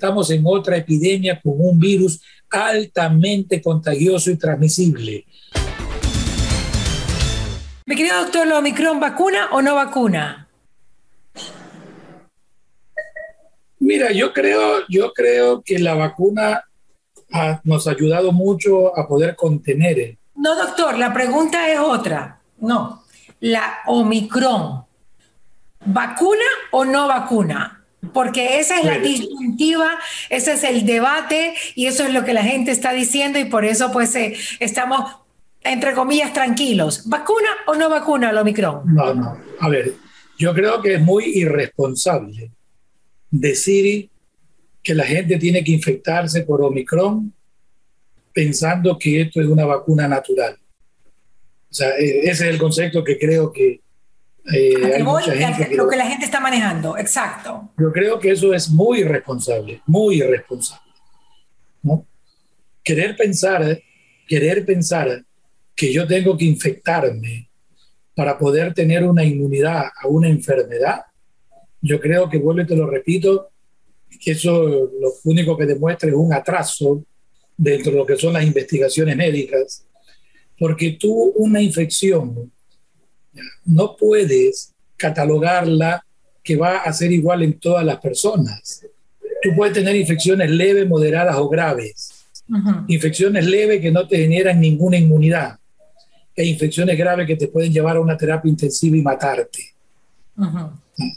estamos en otra epidemia con un virus altamente contagioso y transmisible. Mi querido doctor, ¿lo Omicron vacuna o no vacuna? Mira, yo creo, yo creo que la vacuna nos ha ayudado mucho a poder contener. No, doctor, la pregunta es otra. No, la Omicron, ¿vacuna o no vacuna? Porque esa es la disyuntiva, ese es el debate y eso es lo que la gente está diciendo y por eso pues eh, estamos, entre comillas, tranquilos. ¿Vacuna o no vacuna la Omicron? No, no. A ver, yo creo que es muy irresponsable decir que la gente tiene que infectarse por Omicron pensando que esto es una vacuna natural. O sea, e, ese es el concepto que creo que eh, hay mucha gente lo que la gente está manejando, exacto. Yo creo que eso es muy irresponsable, muy irresponsable. ¿no? Querer pensar, querer pensar que yo tengo que infectarme para poder tener una inmunidad a una enfermedad, yo creo que, vuelvo y te lo repito, que eso lo único que demuestra es un atraso dentro de lo que son las investigaciones médicas, porque tú una infección no puedes catalogarla que va a ser igual en todas las personas. Tú puedes tener infecciones leves, moderadas o graves. Infecciones leves que no te generan ninguna inmunidad. E infecciones graves que te pueden llevar a una terapia intensiva y matarte.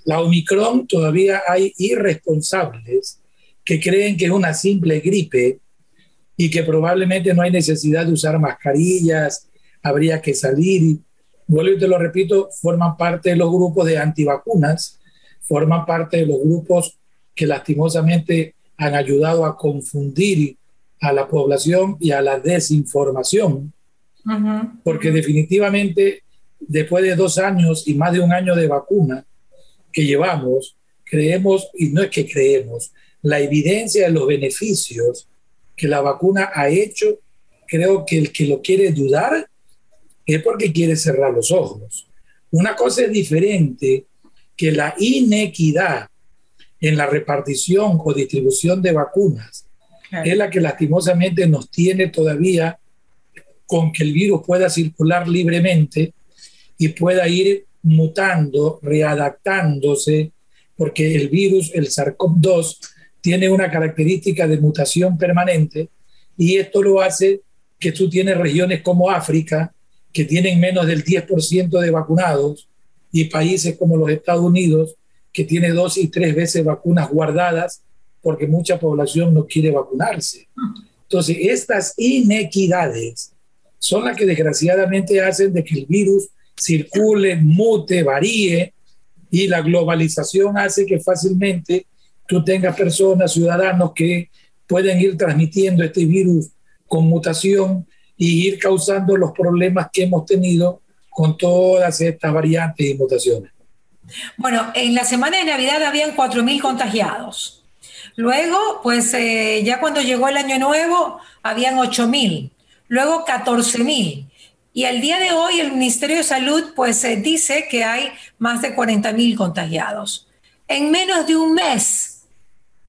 La Omicron todavía hay irresponsables que creen que es una simple gripe y que probablemente no hay necesidad de usar mascarillas, habría que salir. Vuelvo y te lo repito, forman parte de los grupos de antivacunas, forman parte de los grupos que lastimosamente han ayudado a confundir a la población y a la desinformación, porque definitivamente después de dos años y más de un año de vacuna, que llevamos, creemos, y no es que creemos, la evidencia de los beneficios que la vacuna ha hecho, creo que el que lo quiere dudar es porque quiere cerrar los ojos. Una cosa es diferente que la inequidad en la repartición o distribución de vacunas es la que lastimosamente nos tiene todavía con que el virus pueda circular libremente y pueda ir mutando, readaptándose, porque el virus, el SARS-CoV-2, tiene una característica de mutación permanente y esto lo hace que tú tienes regiones como África, que tienen menos del 10% de vacunados, y países como los Estados Unidos, que tiene dos y tres veces vacunas guardadas porque mucha población no quiere vacunarse. Entonces, estas inequidades son las que desgraciadamente hacen de que el virus circule, mute, varíe, y la globalización hace que fácilmente tú tengas personas, ciudadanos que pueden ir transmitiendo este virus con mutación y ir causando los problemas que hemos tenido con todas estas variantes y mutaciones. Bueno, en la semana de Navidad habían 4.000 contagiados. Luego, pues eh, ya cuando llegó el año nuevo, habían 8.000. Luego 14.000. Y al día de hoy el Ministerio de Salud pues eh, dice que hay más de 40 mil contagiados. En menos de un mes,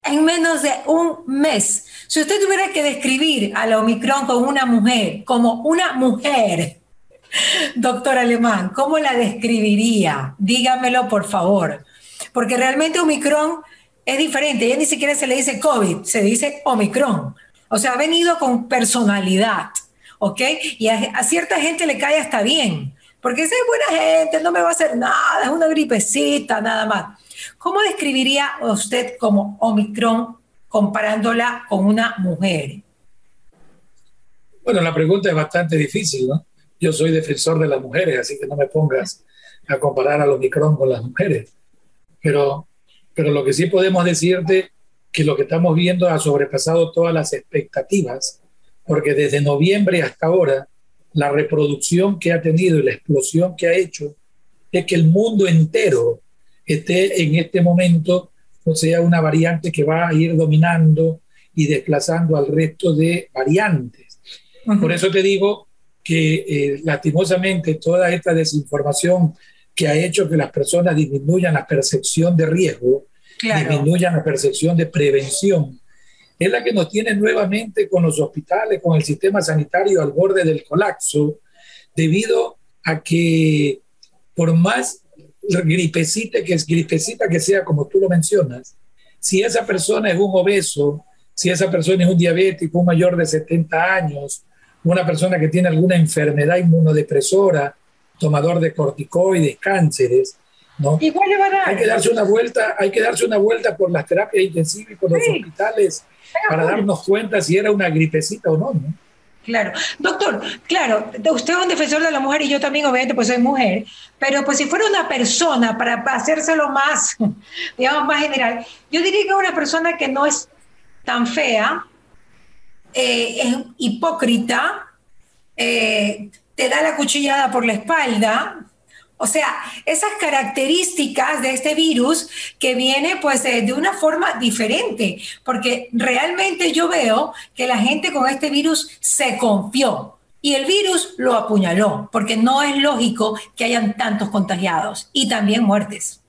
en menos de un mes. Si usted tuviera que describir a la Omicron como una mujer, como una mujer, doctor Alemán, ¿cómo la describiría? Dígamelo, por favor. Porque realmente Omicron es diferente. Ya ni siquiera se le dice COVID, se dice Omicron. O sea, ha venido con personalidad. ¿ok? Y a, cierta gente le cae hasta bien, porque es buena gente, no me va a hacer nada, es una gripecita, nada más. ¿Cómo describiría usted como Omicron comparándola con una mujer? Bueno, la pregunta es bastante difícil, ¿no? Yo soy defensor de las mujeres, así que no me pongas a comparar al Omicron con las mujeres. Pero, pero lo que sí podemos decirte que lo que estamos viendo ha sobrepasado todas las expectativas porque desde noviembre hasta ahora la reproducción que ha tenido y la explosión que ha hecho es que el mundo entero esté en este momento, o sea, una variante que va a ir dominando y desplazando al resto de variantes. Por eso te digo que eh, lastimosamente toda esta desinformación que ha hecho que las personas disminuyan la percepción de riesgo, disminuyan la percepción de prevención, es la que nos tiene nuevamente con los hospitales, con el sistema sanitario al borde del colapso, debido a que por más gripecita que es gripecita que sea, como tú lo mencionas, si esa persona es un obeso, si esa persona es un diabético, un mayor de 70 años, una persona que tiene alguna enfermedad inmunodepresora, tomador de corticoides, cánceres, ¿no? Hay que darse una vuelta, hay que darse una vuelta por las terapias intensivas y por los hospitales para darnos cuenta si era una gripecita o no, ¿no? Claro. Doctor, claro, usted es un defensor de la mujer y yo también, obviamente, pues soy mujer, pero pues si fuera una persona, para hacérselo más, digamos, más general, yo diría que una persona que no es tan fea, eh, es hipócrita, eh, te da la cuchillada por la espalda, o sea, esas características de este virus que viene pues de, una forma diferente, porque realmente yo veo que la gente con este virus se confió y el virus lo apuñaló, porque no es lógico que hayan tantos contagiados y también muertes.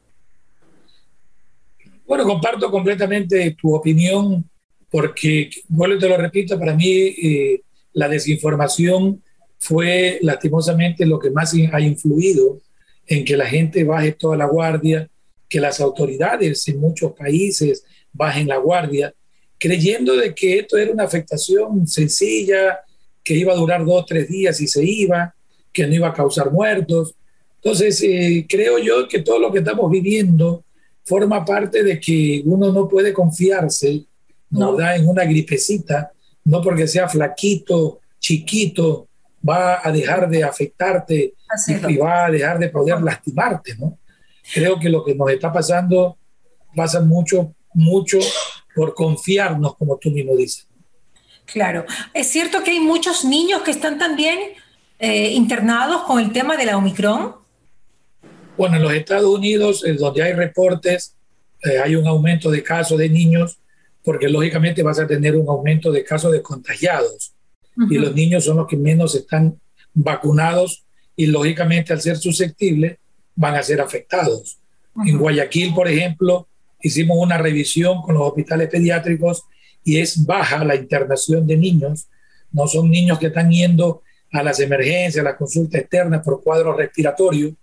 Bueno, comparto completamente tu opinión, porque, vuelvo y te lo repito, para mí eh, la desinformación fue lastimosamente lo que más ha influido en que la gente baje toda la guardia, que las autoridades en muchos países bajen la guardia, creyendo de que esto era una afectación sencilla, que iba a durar dos o tres días y se iba, que no iba a causar muertos. Entonces, eh, creo yo que todo lo que estamos viviendo forma parte de que uno no puede confiarse no. en una gripecita, no porque sea flaquito, chiquito, va a dejar de afectarte y, va a dejar de poder lastimarte, ¿no? Creo que lo que nos está pasando pasa mucho, mucho por confiarnos, como tú mismo dices. Claro. Es cierto que hay muchos niños que están también eh, internados con el tema de la Omicron. Bueno, en los Estados Unidos, donde hay reportes, eh, hay un aumento de casos de niños, porque lógicamente vas a tener un aumento de casos de contagiados. Y los niños son los que menos están vacunados y lógicamente al ser susceptibles van a ser afectados. En Guayaquil, por ejemplo, hicimos una revisión con los hospitales pediátricos y es baja la internación de niños. No son niños que están yendo a las emergencias, a la consulta externa por cuadros respiratorios,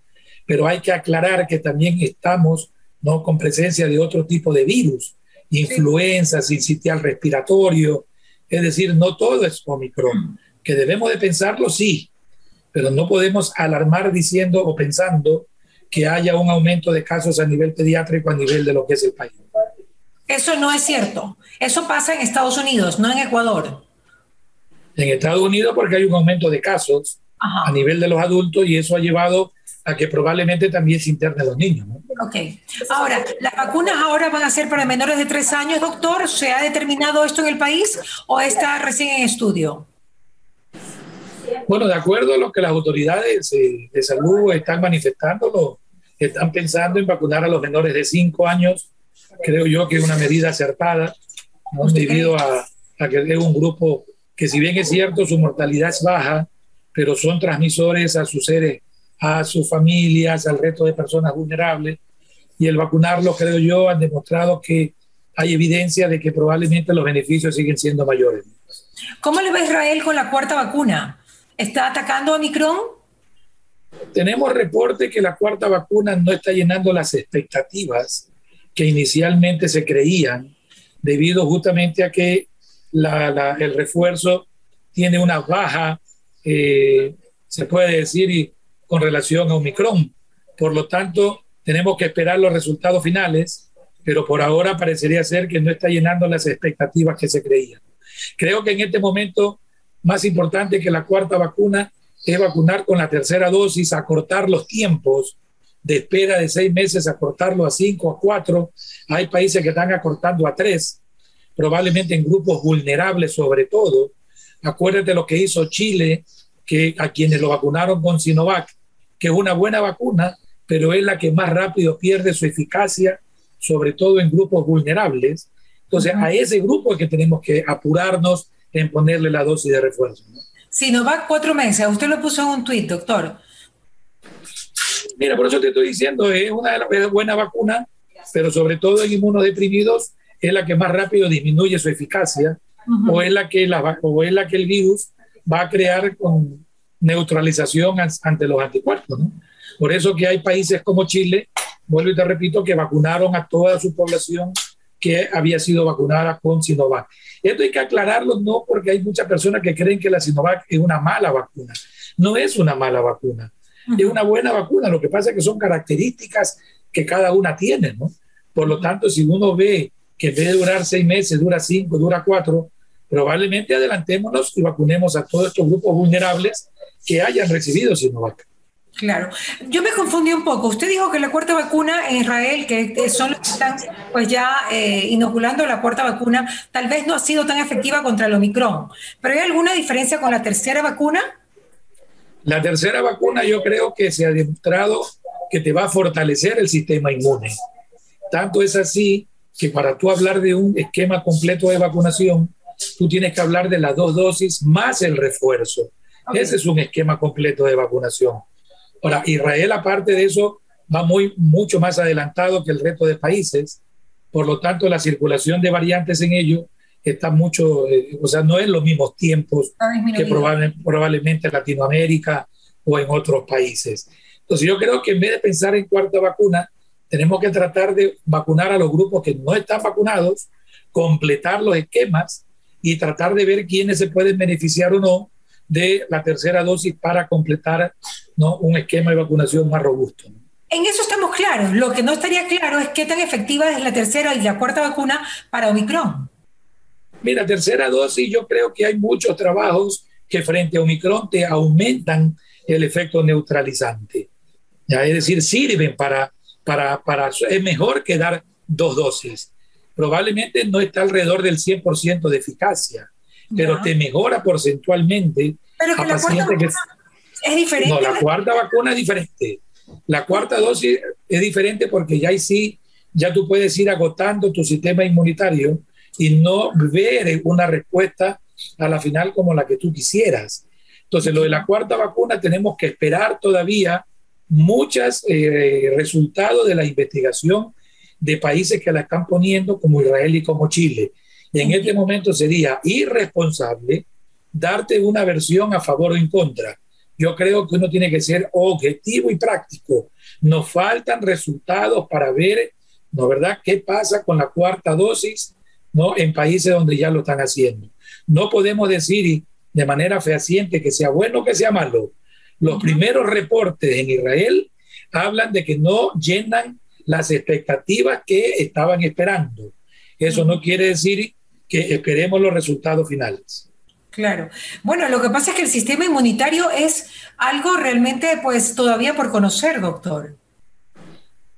pero hay que aclarar que también estamos ¿no? con presencia de otro tipo de virus, influenza, sincitial respiratorio, es decir, no todo es Omicron, que debemos de pensarlo, sí, pero no podemos alarmar diciendo o pensando que haya un aumento de casos a nivel pediátrico a nivel de lo que es el país. Eso no es cierto. Eso pasa en Estados Unidos, no en Ecuador. En Estados Unidos porque hay un aumento de casos a nivel de los adultos y eso ha llevado a que probablemente también se internen los niños. Ok. Ahora, ¿las vacunas ahora van a ser para menores de tres años, doctor? ¿Se ha determinado esto en el país o está recién en estudio? Bueno, de acuerdo a lo que las autoridades eh, de salud están manifestando, están pensando en vacunar a los menores de 5 años. Creo yo que es una medida acertada, debido a, que es un grupo que si bien es cierto su mortalidad es baja, pero son transmisores a sus seres, a sus familias, al resto de personas vulnerables. Y el vacunarlos, creo yo, han demostrado que hay evidencia de que probablemente los beneficios siguen siendo mayores. ¿Cómo le va Israel con la cuarta vacuna? ¿Está atacando a Omicron? Tenemos reporte que la cuarta vacuna no está llenando las expectativas que inicialmente se creían, debido justamente a que el refuerzo tiene una baja, eh, se puede decir, con relación a Omicron. Por lo tanto, tenemos que esperar los resultados finales, pero por ahora parecería ser que no está llenando las expectativas que se creían. Creo que en este momento más importante que la cuarta vacuna es vacunar con la tercera dosis, acortar los tiempos de espera de seis meses, acortarlo a cinco, a cuatro. Hay países que están acortando a tres, probablemente en grupos vulnerables sobre todo. Acuérdate lo que hizo Chile, que a quienes lo vacunaron con Sinovac, que es una buena vacuna, pero es la que más rápido pierde su eficacia, sobre todo en grupos vulnerables. Entonces, a ese grupo es que tenemos que apurarnos en ponerle la dosis de refuerzo. ¿no? Sinovac cuatro meses, usted lo puso en un tuit, doctor. Mira, por eso te estoy diciendo, es una buena vacuna, pero sobre todo en inmunodeprimidos es la que más rápido disminuye su eficacia o, es la que la, o es la que el virus va a crear con neutralización ante los anticuerpos. ¿no? Por eso que hay países como Chile, vuelvo y te repito, que vacunaron a toda su población que había sido vacunada con Sinovac. Esto hay que aclararlo, no porque hay muchas personas que creen que la Sinovac es una mala vacuna. No es una mala vacuna, es una buena vacuna. Lo que pasa es que son características que cada una tiene, ¿no? Por lo tanto, si uno ve que en vez de durar seis meses, dura cinco, dura cuatro, probablemente adelantémonos y vacunemos a todos estos grupos vulnerables que hayan recibido Sinovac. Claro. Yo me confundí un poco. Usted dijo que la cuarta vacuna en Israel, que son los que están pues ya eh, inoculando la cuarta vacuna, tal vez no ha sido tan efectiva contra el Omicron. ¿Pero hay alguna diferencia con la tercera vacuna? La tercera vacuna yo creo que se ha demostrado que te va a fortalecer el sistema inmune. Tanto es así que para tú hablar de un esquema completo de vacunación, tú tienes que hablar de las dos dosis más el refuerzo. Ese es un esquema completo de vacunación. Ahora, Israel, aparte de eso, va muy, mucho más adelantado que el resto de países. Por lo tanto, la circulación de variantes en ello está mucho, eh, o sea, no es los mismos tiempos que probablemente en Latinoamérica o en otros países. Entonces, yo creo que en vez de pensar en cuarta vacuna, tenemos que tratar de vacunar a los grupos que no están vacunados, completar los esquemas y tratar de ver quiénes se pueden beneficiar o no de la tercera dosis para completar ¿no? un esquema de vacunación más robusto. En eso estamos claros. Lo que no estaría claro es qué tan efectiva es la tercera y la cuarta vacuna para Omicron. Mira, tercera dosis, yo creo que hay muchos trabajos que frente a Omicron te aumentan el efecto neutralizante. ¿Ya? Es decir, sirven para, para, para, es mejor que dar dos dosis. Probablemente no está alrededor del 100% de eficacia, pero te mejora porcentualmente. Pero que la cuarta vacuna es diferente. No, la cuarta vacuna es diferente. La cuarta dosis es diferente porque ya ahí sí, ya tú puedes ir agotando tu sistema inmunitario y no ver una respuesta a la final como la que tú quisieras. Entonces, lo de la cuarta vacuna tenemos que esperar todavía muchos eh, resultados de la investigación de países que la están poniendo como Israel y como Chile. Y en este momento sería irresponsable darte una versión a favor o en contra. Yo creo que uno tiene que ser objetivo y práctico. Nos faltan resultados para ver, ¿no verdad?, qué pasa con la cuarta dosis, ¿no? En países donde ya lo están haciendo. No podemos decir de manera fehaciente que sea bueno o que sea malo. Los primeros reportes en Israel hablan de que no llenan las expectativas que estaban esperando. Eso no quiere decir que esperemos los resultados finales. Claro. Bueno, lo que pasa es que el sistema inmunitario es algo realmente, pues, todavía por conocer, doctor.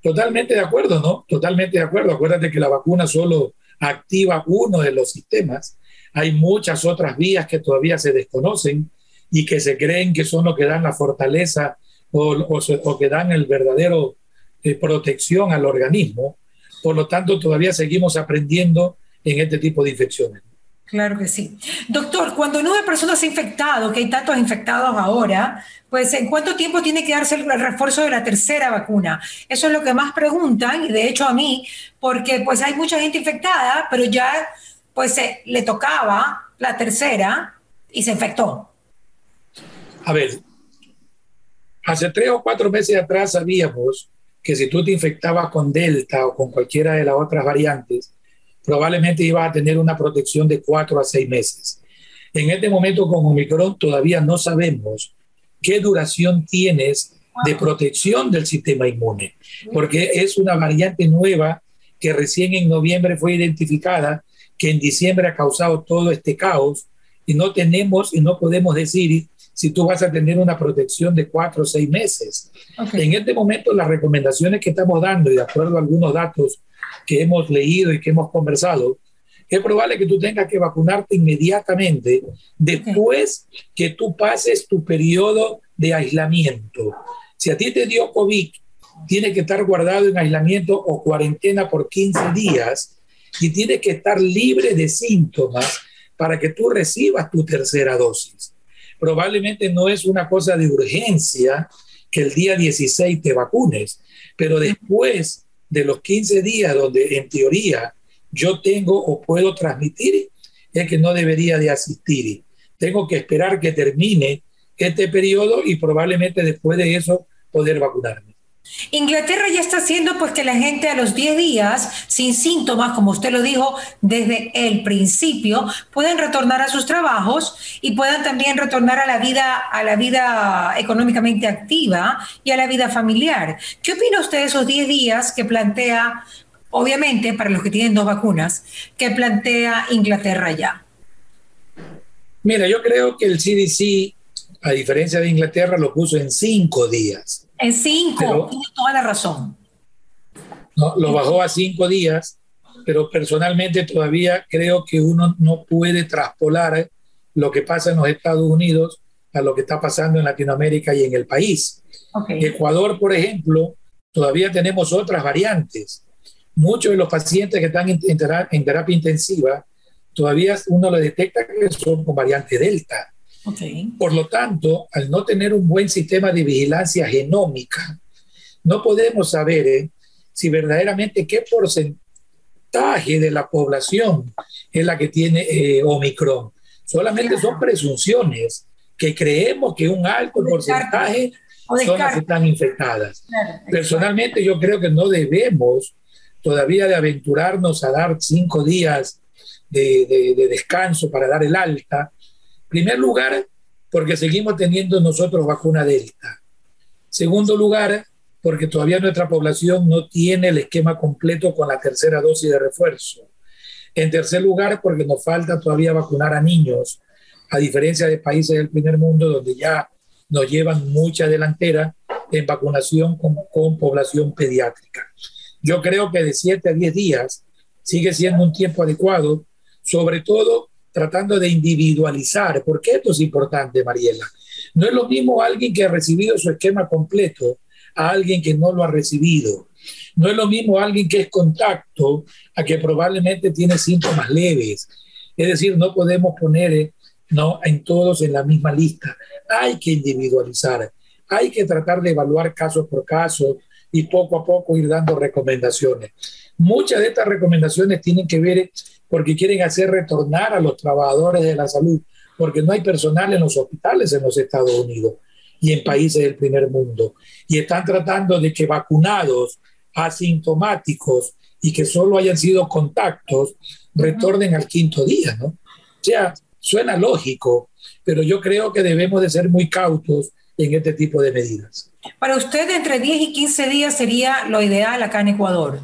Totalmente de acuerdo, ¿no? Totalmente de acuerdo. Acuérdate que la vacuna solo activa uno de los sistemas. Hay muchas otras vías que todavía se desconocen y que se creen que son los que dan la fortaleza o, o, que dan el verdadero eh, protección al organismo. Por lo tanto, todavía seguimos aprendiendo en este tipo de infecciones. Claro que sí. Doctor, cuando nueve personas se han infectado, que hay tantos infectados ahora, pues ¿en cuánto tiempo tiene que darse el refuerzo de la tercera vacuna? Eso es lo que más preguntan, y de hecho a mí, porque pues hay mucha gente infectada, pero ya pues le tocaba la tercera y se infectó. A ver, hace tres o cuatro meses atrás sabíamos que si tú te infectabas con Delta o con cualquiera de las otras variantes, probablemente iba a tener una protección de cuatro a seis meses. En este momento con Omicron todavía no sabemos qué duración tienes de protección del sistema inmune, porque es una variante nueva que recién en noviembre fue identificada, que en diciembre ha causado todo este caos y no tenemos y no podemos decir si tú vas a tener una protección de cuatro o seis meses. En este momento las recomendaciones que estamos dando y de acuerdo a algunos datos que hemos leído y que hemos conversado, es probable que tú tengas que vacunarte inmediatamente después que tú pases tu periodo de aislamiento. Si a ti te dio COVID, tienes que estar guardado en aislamiento o cuarentena por 15 días y tienes que estar libre de síntomas para que tú recibas tu tercera dosis. Probablemente no es una cosa de urgencia que el día 16 te vacunes, pero después de los 15 días donde en teoría yo tengo o puedo transmitir es que no debería de asistir. Tengo que esperar que termine este periodo y probablemente después de eso poder vacunarme. Inglaterra ya está haciendo pues que la gente a los 10 días, sin síntomas, como usted lo dijo desde el principio, puedan retornar a sus trabajos y puedan también retornar a la vida, a la vida económicamente activa y a la vida familiar. ¿Qué opina usted de esos 10 días que plantea, obviamente para los que tienen dos vacunas, que plantea Inglaterra ya? Mira, yo creo que el CDC, a diferencia de Inglaterra, lo puso en cinco días en cinco, tiene toda la razón. No, lo bajó a cinco días, pero personalmente todavía creo que uno no puede traspolar lo que pasa en los Estados Unidos a lo que está pasando en Latinoamérica y en el país. Ecuador, por ejemplo, todavía tenemos otras variantes. Muchos de los pacientes que están en, en terapia intensiva, todavía uno lo detecta que son con variante Delta. Por lo tanto, al no tener un buen sistema de vigilancia genómica, no podemos saber eh, si verdaderamente qué porcentaje de la población es la que tiene eh, Omicron. Solamente son presunciones que creemos que un alto porcentaje son las que están infectadas. Personalmente yo creo que no debemos todavía de aventurarnos a dar cinco días de, de descanso para dar el alta, primer lugar, porque seguimos teniendo nosotros vacuna Delta. Segundo lugar, porque todavía nuestra población no tiene el esquema completo con la tercera dosis de refuerzo. En tercer lugar, porque nos falta todavía vacunar a niños, a diferencia de países del primer mundo donde ya nos llevan mucha delantera en vacunación con, población pediátrica. Yo creo que de 7 a 10 días sigue siendo un tiempo adecuado, sobre todo tratando de individualizar, porque esto es importante, Mariela. No es lo mismo alguien que ha recibido su esquema completo a alguien que no lo ha recibido. No es lo mismo alguien que es contacto a que probablemente tiene síntomas leves. Es decir, no podemos poner eh, no, en todos en la misma lista. Hay que individualizar, hay que tratar de evaluar caso por caso y poco a poco ir dando recomendaciones. Muchas de estas recomendaciones tienen que ver porque quieren hacer retornar a los trabajadores de la salud, porque no hay personal en los hospitales en los Estados Unidos y en países del primer mundo. Y están tratando de que vacunados, asintomáticos y que solo hayan sido contactos, retornen al quinto día, ¿no? O sea, suena lógico, pero yo creo que debemos de ser muy cautos en este tipo de medidas. Para usted, entre 10 y 15 días sería lo ideal acá en Ecuador.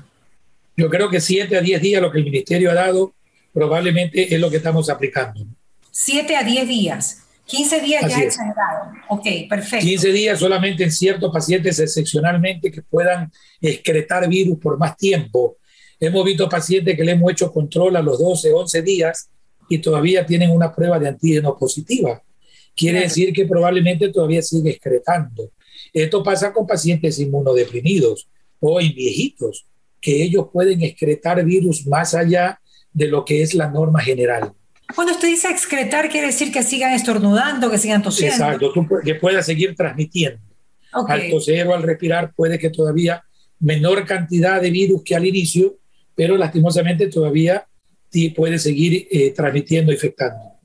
Yo creo que 7 a 10 días lo que el ministerio ha dado probablemente es lo que estamos aplicando. 7 a 10 días. 15 días ya exagerado. Ok, perfecto. 15 días solamente en ciertos pacientes excepcionalmente que puedan excretar virus por más tiempo. Hemos visto pacientes que le hemos hecho control a los 12, 11 días y todavía tienen una prueba de antígeno positiva. Quiere decir que probablemente todavía sigue excretando. Esto pasa con pacientes inmunodeprimidos o en viejitos que ellos pueden excretar virus más allá de lo que es la norma general. Cuando usted dice excretar, quiere decir que sigan estornudando, que sigan tosiendo. Exacto, que pueda seguir transmitiendo. Al toser o al respirar puede que todavía menor cantidad de virus que al inicio, pero lastimosamente todavía puede seguir eh, transmitiendo, infectando.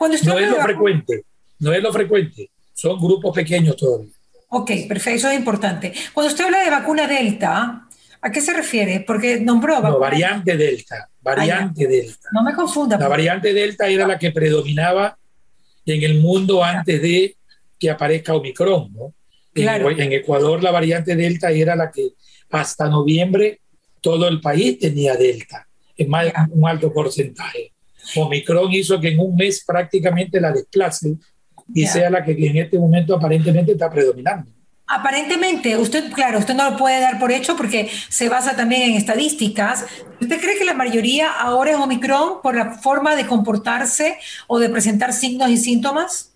no es lo frecuente, no es lo frecuente, son grupos pequeños todavía. Ok, perfecto, eso es importante. Cuando usted habla de vacuna Delta, ¿A qué se refiere? Porque nombró... No, variante Delta, variante Delta. No me confunda. La variante Delta era la que predominaba en el mundo antes de que aparezca Omicron, ¿no? Claro. En, Ecuador la variante Delta era la que hasta noviembre todo el país tenía Delta, en más un alto porcentaje. Omicron hizo que en un mes prácticamente la desplace y sea la que en este momento aparentemente está predominando. Aparentemente, usted, claro, usted no lo puede dar por hecho porque se basa también en estadísticas. ¿Usted cree que la mayoría ahora es Omicron por la forma de comportarse o de presentar signos y síntomas?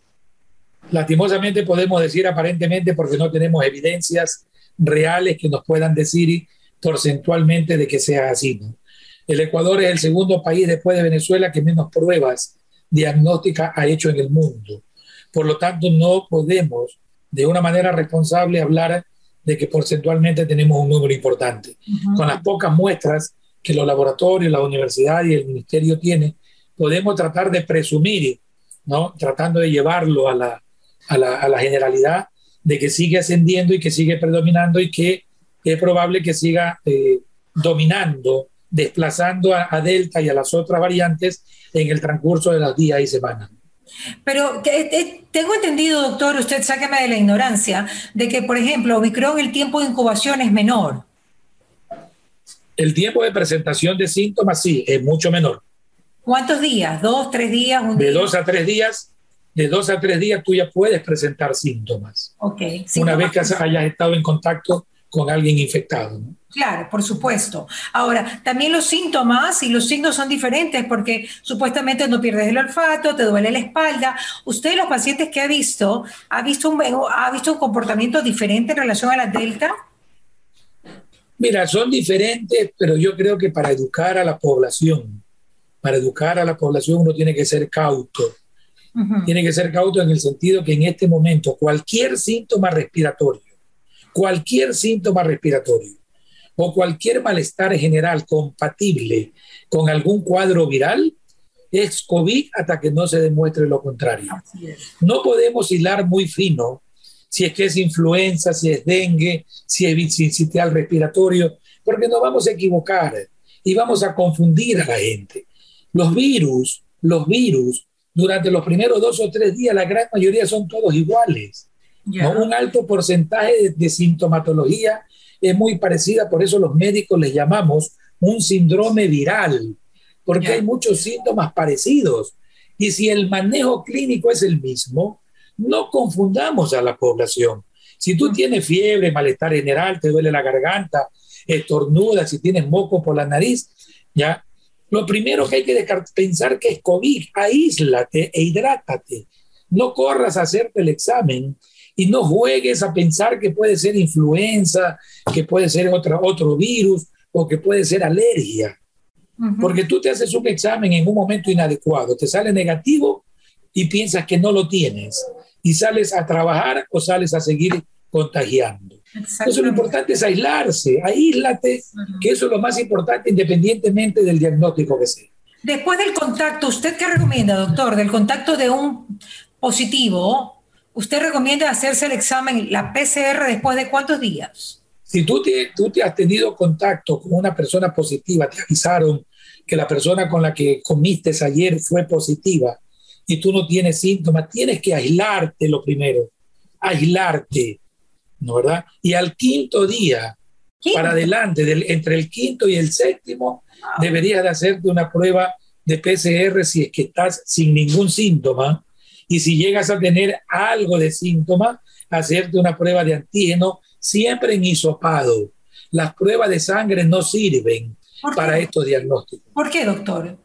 Lastimosamente podemos decir aparentemente porque no tenemos evidencias reales que nos puedan decir porcentualmente de que sea así. El Ecuador es el segundo país después de Venezuela que menos pruebas diagnósticas ha hecho en el mundo. Por lo tanto, no podemos de una manera responsable hablar de que porcentualmente tenemos un número importante. Con las pocas muestras que los laboratorios, la universidad y el ministerio tienen, podemos tratar de presumir, ¿no? tratando de llevarlo a la, a la, a la generalidad de que sigue ascendiendo y que sigue predominando y que es probable que siga eh, dominando, desplazando a, a, Delta y a las otras variantes en el transcurso de los días y semanas. Pero eh, tengo entendido, doctor, usted sáqueme de la ignorancia, de que, por ejemplo, Omicron el tiempo de incubación es menor. El tiempo de presentación de síntomas sí, es mucho menor. ¿Cuántos días? ¿Dos, tres días? Un de día? dos a tres días. De dos a tres días tú ya puedes presentar síntomas. Ok. Una vez que hayas estado en contacto con alguien infectado. ¿no? Claro, por supuesto. Ahora, también los síntomas y los signos son diferentes porque supuestamente no pierdes el olfato, te duele la espalda. ¿Usted, los pacientes que ha visto, ha visto un, ha visto un comportamiento diferente en relación a la delta? Mira, son diferentes, pero yo creo que para educar a la población, para educar a la población uno tiene que ser cauto. Uh -huh. Tiene que ser cauto en el sentido que en este momento cualquier síntoma respiratorio, cualquier síntoma respiratorio o cualquier malestar general compatible con algún cuadro viral es COVID hasta que no se demuestre lo contrario. No podemos hilar muy fino si es que es influenza, si es dengue, si es sincitial respiratorio, porque nos vamos a equivocar y vamos a confundir a la gente. Los virus, los virus, durante los primeros dos o tres días, la gran mayoría son todos iguales. Yeah. ¿no? Un alto porcentaje de, de, sintomatología es muy parecida, por eso los médicos les llamamos un síndrome viral, porque hay muchos síntomas parecidos. Y si el manejo clínico es el mismo, no confundamos a la población. Si tú tienes fiebre, malestar general, te duele la garganta, estornudas, si tienes moco por la nariz, ya, lo primero que hay que pensar que es COVID, aíslate e hidrátate. No corras a hacerte el examen y no juegues a pensar que puede ser influenza, que puede ser otra, otro virus o que puede ser alergia. Uh -huh. Porque tú te haces un examen en un momento inadecuado, te sale negativo y piensas que no lo tienes y sales a trabajar o sales a seguir contagiando. Entonces lo importante es aislarse, aíslate, uh -huh. que eso es lo más importante independientemente del diagnóstico que sea. Después del contacto, ¿usted qué recomienda, doctor? Del contacto de un positivo, ¿usted recomienda hacerse el examen, la PCR, después de cuántos días? Si tú te, tú te has tenido contacto con una persona positiva, te avisaron que la persona con la que comiste ayer fue positiva y tú no tienes síntomas, tienes que aislarte lo primero, aislarte, ¿no verdad? Y al quinto día, ¿Quinto? para adelante, del, entre el quinto y el séptimo, wow. deberías de hacerte una prueba de PCR si es que estás sin ningún síntoma y si llegas a tener algo de síntoma, hacerte una prueba de antígeno siempre en hisopado. Las pruebas de sangre no sirven para estos diagnósticos. ¿Por qué, doctor?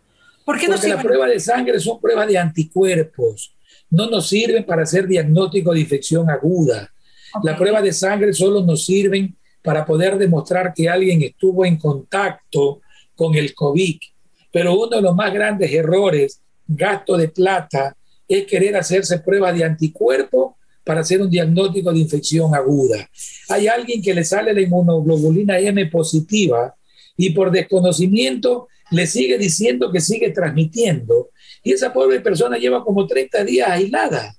¿Por qué no Porque las pruebas de sangre son pruebas de anticuerpos. No nos sirven para hacer diagnóstico de infección aguda. Okay. Las pruebas de sangre solo nos sirven para poder demostrar que alguien estuvo en contacto con el COVID. Pero uno de los más grandes errores, gasto de plata, es querer hacerse pruebas de anticuerpos para hacer un diagnóstico de infección aguda. Hay alguien que le sale la inmunoglobulina M positiva y por desconocimiento le sigue diciendo que sigue transmitiendo. Y esa pobre persona lleva como 30 días aislada.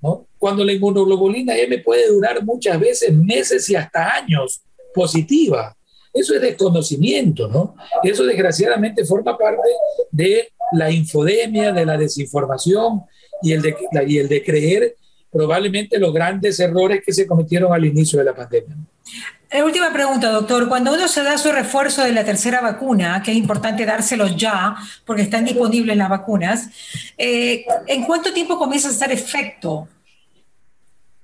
¿no? Cuando la inmunoglobulina M puede durar muchas veces meses y hasta años positiva. Eso es desconocimiento, ¿no? Eso desgraciadamente forma parte de la infodemia, de la desinformación y el de, y el de creer probablemente los grandes errores que se cometieron al inicio de la pandemia. La última pregunta, doctor. Cuando uno se da su refuerzo de la tercera vacuna, que es importante dárselo ya, porque están disponibles las vacunas, eh, ¿en cuánto tiempo comienza a hacer efecto?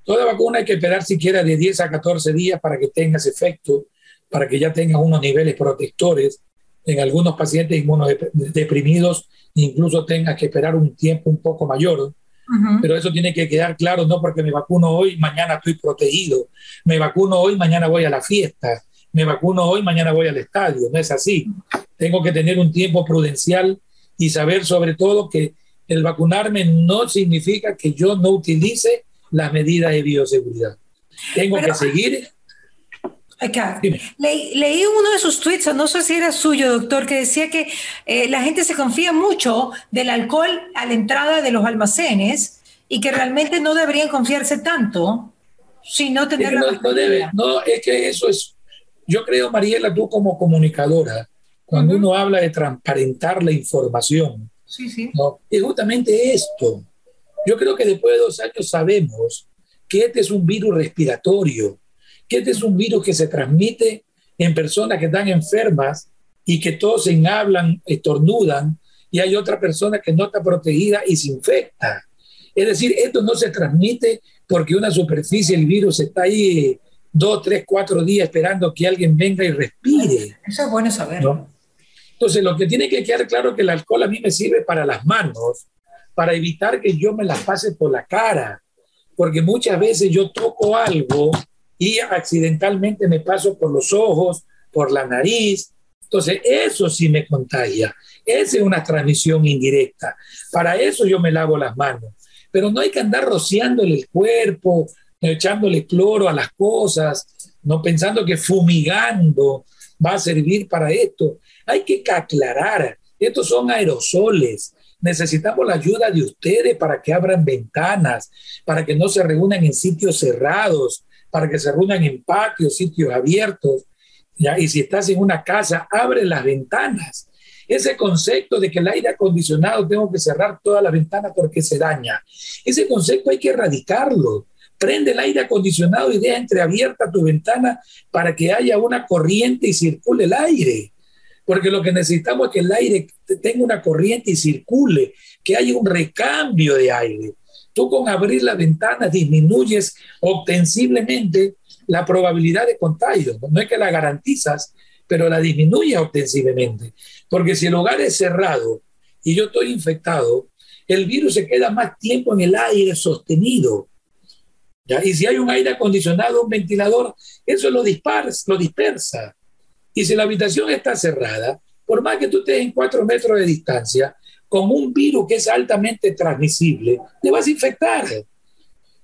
Toda vacuna hay que esperar siquiera de 10 a 14 días para que tenga ese efecto, para que ya tenga unos niveles protectores. En algunos pacientes inmunodeprimidos incluso tengas que esperar un tiempo un poco mayor. Uh -huh. Pero eso tiene que quedar claro, no porque me vacuno hoy, mañana estoy protegido. Me vacuno hoy, mañana voy a la fiesta. Me vacuno hoy, mañana voy al estadio. No es así. Tengo que tener un tiempo prudencial y saber sobre todo que el vacunarme no significa que yo no utilice las medidas de bioseguridad. Tengo Pero, que seguir leí uno de sus tweets, no sé si era suyo, doctor, que decía que eh, la gente se confía mucho del alcohol a la entrada de los almacenes y que realmente no deberían confiarse tanto si no tener la no, debe, no, es que eso es, yo creo, Mariela, tú como comunicadora, cuando uno habla de transparentar la información, sí, sí. ¿no? es justamente esto. Yo creo que después de dos años sabemos que este es un virus respiratorio, que este es un virus que se transmite en personas que están enfermas y que todos se hablan, estornudan, y hay otra persona que no está protegida y se infecta. Es decir, esto no se transmite porque una superficie, el virus está ahí dos, tres, cuatro días esperando que alguien venga y respire. Eso es bueno saberlo. Entonces, lo que tiene que quedar claro es que el alcohol a mí me sirve para las manos, para evitar que yo me las pase por la cara, porque muchas veces yo toco algo accidentalmente me paso por los ojos, por la nariz. Entonces, eso sí me contagia. Esa es una transmisión indirecta. Para eso yo me lavo las manos. Pero no hay que andar rociándole el cuerpo, echándole cloro a las cosas, no pensando que fumigando va a servir para esto. Hay que aclarar, estos son aerosoles. Necesitamos la ayuda de ustedes para que abran ventanas, para que no se reúnan en sitios cerrados, para que se reúnan en patios, sitios abiertos. Y si estás en una casa, abre las ventanas. Ese concepto de que el aire acondicionado tengo que cerrar todas las ventanas porque se daña, ese concepto hay que erradicarlo. Prende el aire acondicionado y deja entreabierta tu ventana para que haya una corriente y circule el aire. Porque lo que necesitamos es que el aire tenga una corriente y circule, que haya un recambio de aire. Tú con abrir la ventana disminuyes ostensiblemente la probabilidad de contagio. No es que la garantizas, pero la disminuye ostensiblemente. Porque si el hogar es cerrado y yo estoy infectado, el virus se queda más tiempo en el aire sostenido. ¿ya? Y si hay un aire acondicionado, un ventilador, eso lo, dispersa, lo dispersa. Y si la habitación está cerrada, por más que tú estés en cuatro metros de distancia, con un virus que es altamente transmisible, te vas a infectar.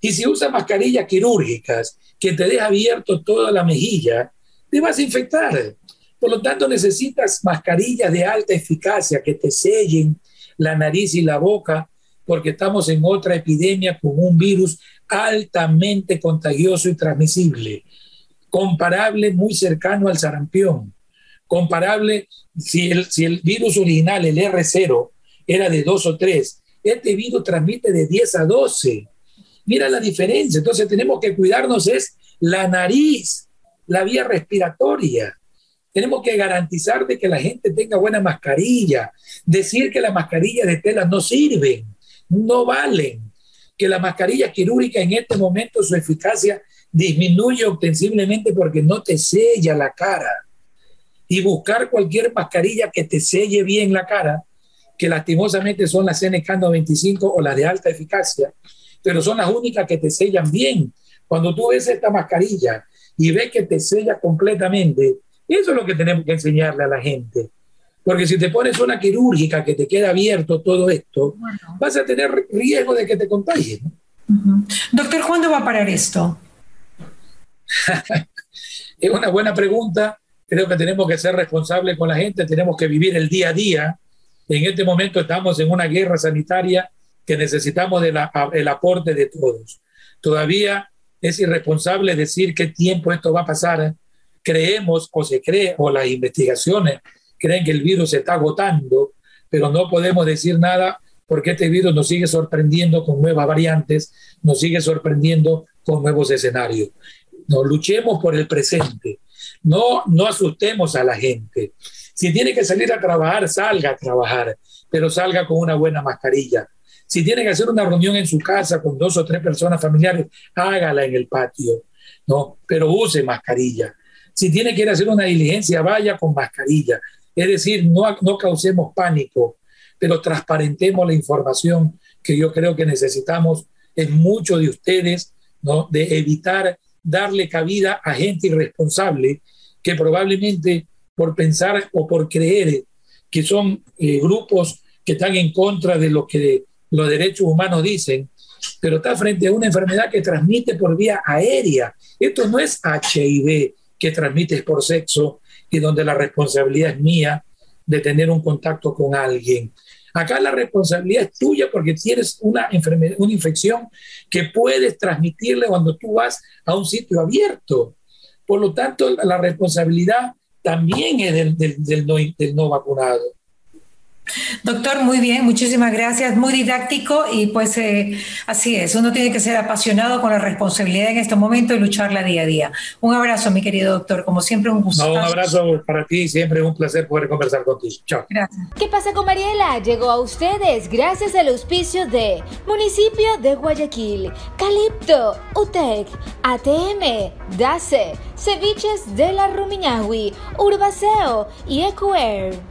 Y si usas mascarillas quirúrgicas que te deja abierto toda la mejilla, te vas a infectar. Por lo tanto, necesitas mascarillas de alta eficacia que te sellen la nariz y la boca, porque estamos en otra epidemia con un virus altamente contagioso y transmisible, comparable muy cercano al sarampión, comparable si el, si el virus original, el R0, era de 2 o 3, este virus transmite de 10 a 12. Mira la diferencia. Entonces tenemos que cuidarnos es la nariz, la vía respiratoria. Tenemos que garantizar de que la gente tenga buena mascarilla. Decir que las mascarillas de tela no sirven, no valen. Que la mascarilla quirúrgica en este momento su eficacia disminuye ostensiblemente porque no te sella la cara. Y buscar cualquier mascarilla que te selle bien la cara, que lastimosamente son las NK95 o las de alta eficacia, pero son las únicas que te sellan bien. Cuando tú ves esta mascarilla y ves que te sella completamente, eso es lo que tenemos que enseñarle a la gente. Porque si te pones una quirúrgica que te queda abierto todo esto, vas a tener riesgo de que te contagien. Doctor, ¿cuándo va a parar esto? es una buena pregunta. Creo que tenemos que ser responsables con la gente, tenemos que vivir el día a día. En este momento estamos en una guerra sanitaria que necesitamos del el aporte de todos. Todavía es irresponsable decir qué tiempo esto va a pasar creemos o se cree, o las investigaciones creen que el virus se está agotando, pero no podemos decir nada porque este virus nos sigue sorprendiendo con nuevas variantes, nos sigue sorprendiendo con nuevos escenarios. No luchemos por el presente, no, no asustemos a la gente. Si tiene que salir a trabajar, salga a trabajar, pero salga con una buena mascarilla. Si tiene que hacer una reunión en su casa con dos o tres personas familiares, hágala en el patio, ¿no? Pero use mascarilla. Si tiene que ir a hacer una diligencia, vaya con mascarilla. Es decir, no, no causemos pánico, pero transparentemos la información que yo creo que necesitamos en muchos de ustedes, ¿no? de evitar darle cabida a gente irresponsable que probablemente por pensar o por creer que son eh, grupos que están en contra de lo que los derechos humanos dicen, pero está frente a una enfermedad que transmite por vía aérea. Esto no es HIV, que transmites por sexo y donde la responsabilidad es mía de tener un contacto con alguien. Acá la responsabilidad es tuya porque tienes una enfermedad, una infección que puedes transmitirle cuando tú vas a un sitio abierto. Por lo tanto, la responsabilidad también es del, del, no, del no vacunado. Doctor, muy bien, muchísimas gracias, muy didáctico y pues eh, así es, uno tiene que ser apasionado con la responsabilidad en este momento y lucharla día a día. Un abrazo, mi querido doctor, como siempre un gusto. un abrazo para ti, siempre un placer poder conversar contigo. Chao. Gracias. ¿Qué pasa con Mariela? Llegó a ustedes gracias al auspicio de Municipio de Guayaquil, Calipto, UTEC, ATM, DACE, Ceviches de la Rumiñahui, Urbaceo y Ecuer.